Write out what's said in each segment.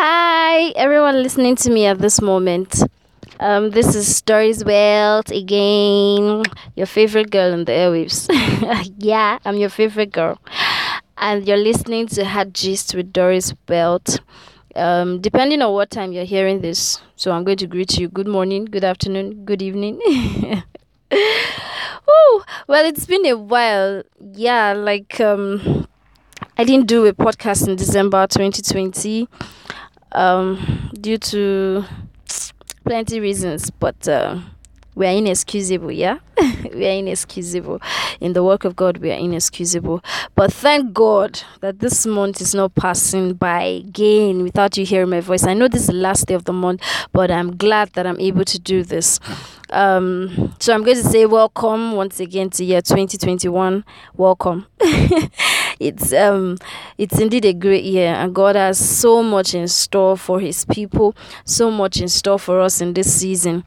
Hi, everyone listening to me at this moment. Um, this is Doris Belt again, your favorite girl in the airwaves. yeah, I'm your favorite girl. And you're listening to Hard Gist with Doris Belt. Um, depending on what time you're hearing this, so I'm going to greet you good morning, good afternoon, good evening. Ooh, well, it's been a while. Yeah, like um, I didn't do a podcast in December 2020 um, due to plenty reasons, but uh, we are inexcusable, yeah? we are inexcusable. In the work of God, we are inexcusable. But thank God that this month is not passing by again without you hearing my voice. I know this is the last day of the month, but I'm glad that I'm able to do this. Um, so I'm going to say welcome once again to year 2021. Welcome. it's um it's indeed a great year and God has so much in store for his people, so much in store for us in this season.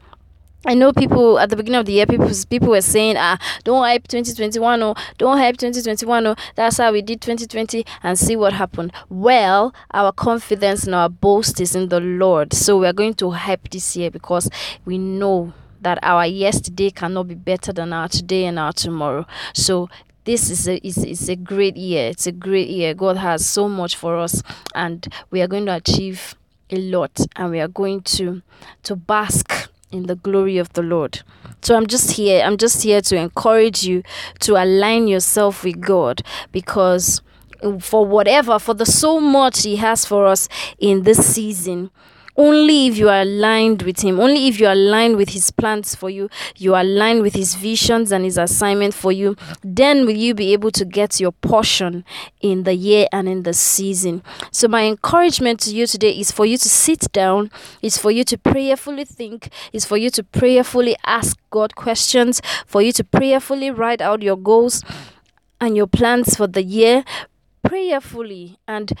I know people at the beginning of the year, people people were saying, ah, don't hype 2021 or don't hype 2021 or that's how we did 2020 and see what happened. Well, our confidence and our boast is in the Lord. So we're going to hype this year because we know that our yesterday cannot be better than our today and our tomorrow. So this is a is, is a great year. It's a great year. God has so much for us and we are going to achieve a lot and we are going to to bask in the glory of the Lord. So I'm just here. I'm just here to encourage you to align yourself with God because for whatever, for the so much He has for us in this season, only if you are aligned with him. Only if you are aligned with his plans for you you are aligned with his visions and his assignment for you then will you be able to get your portion in the year and in the season. So my encouragement to you today is for you to sit down is for you to prayerfully think is for you to prayerfully ask god questions for you to prayerfully write out your goals and your plans for the year prayerfully and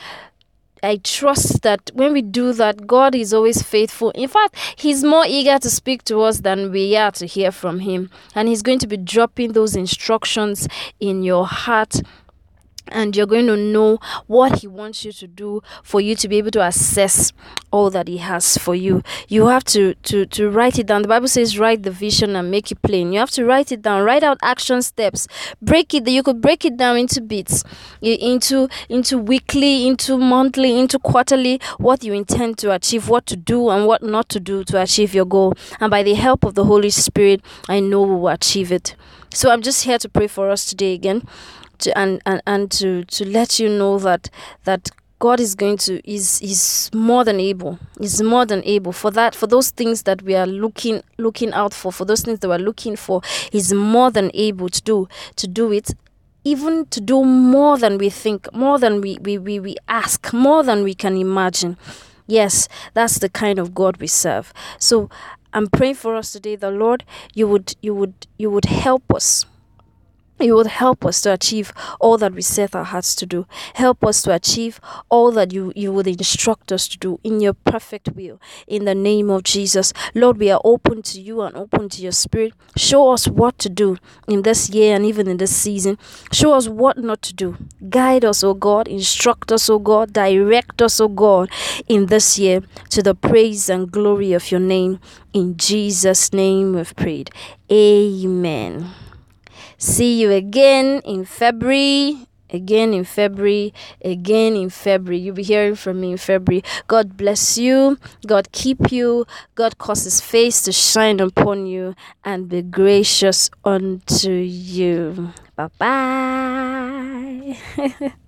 I trust that when we do that, God is always faithful. In fact, He's more eager to speak to us than we are to hear from Him. And He's going to be dropping those instructions in your heart and you're going to know what he wants you to do for you to be able to assess all that he has for you. You have to to to write it down. The bible says write the vision and make it plain. You have to write it down. Write out action steps. Break it you could break it down into bits into into weekly into monthly into quarterly what you intend to achieve what to do and what not to do to achieve your goal. And by the help of the holy spirit i know we will achieve it. So i'm just here to pray for us today again to, and, and, and to, to let you know that that God is going to is is more than able. Is more than able for that for those things that we are looking looking out for for those things that we're looking for. Is more than able to do to do it even to do more than we think, more than we, we, we, we ask, more than we can imagine. Yes, that's the kind of God we serve. So I'm praying for us today, the Lord, you would you would you would help us you would help us to achieve all that we set our hearts to do. Help us to achieve all that you, you would instruct us to do in your perfect will. In the name of Jesus. Lord, we are open to you and open to your spirit. Show us what to do in this year and even in this season. Show us what not to do. Guide us, O God. Instruct us, O God. Direct us, O God, in this year to the praise and glory of your name. In Jesus' name we've prayed. Amen. See you again in February. Again in February, again in February. You'll be hearing from me in February. God bless you. God keep you. God cause his face to shine upon you and be gracious unto you. Bye bye.